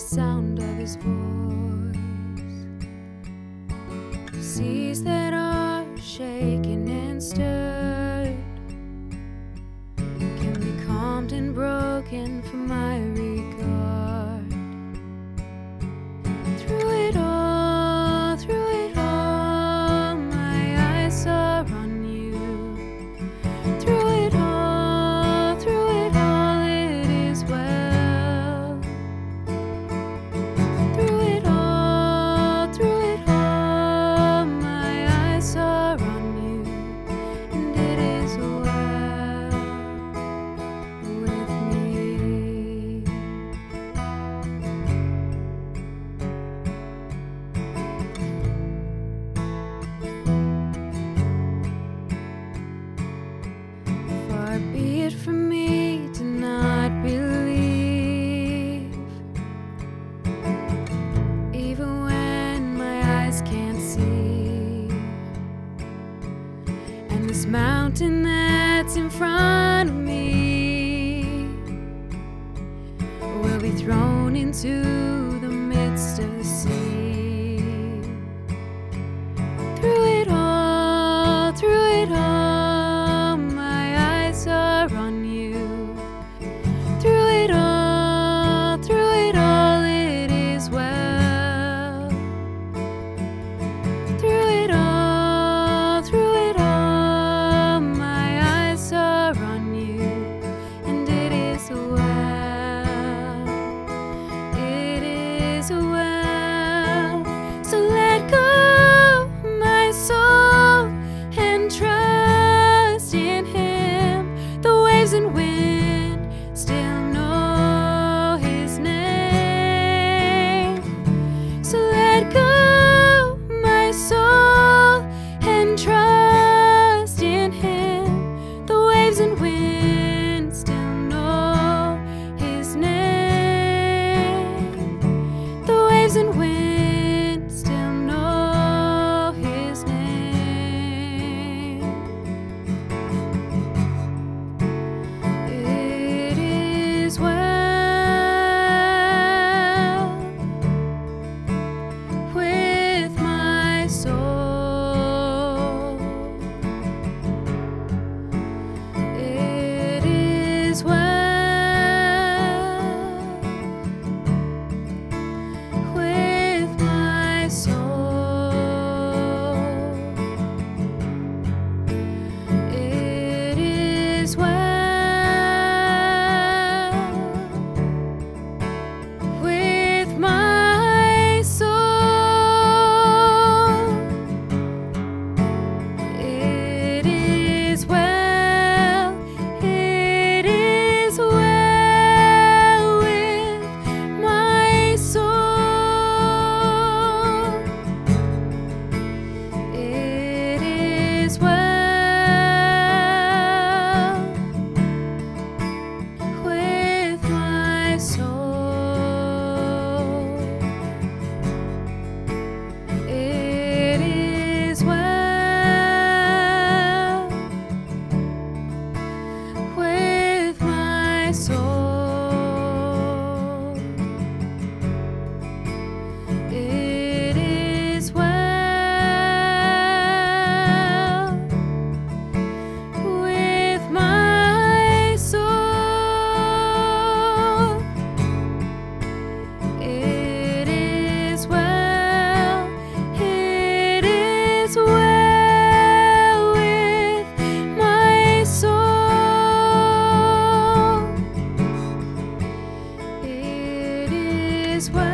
sound of his voice. mountain that's in front of me will be thrown into and wind still always.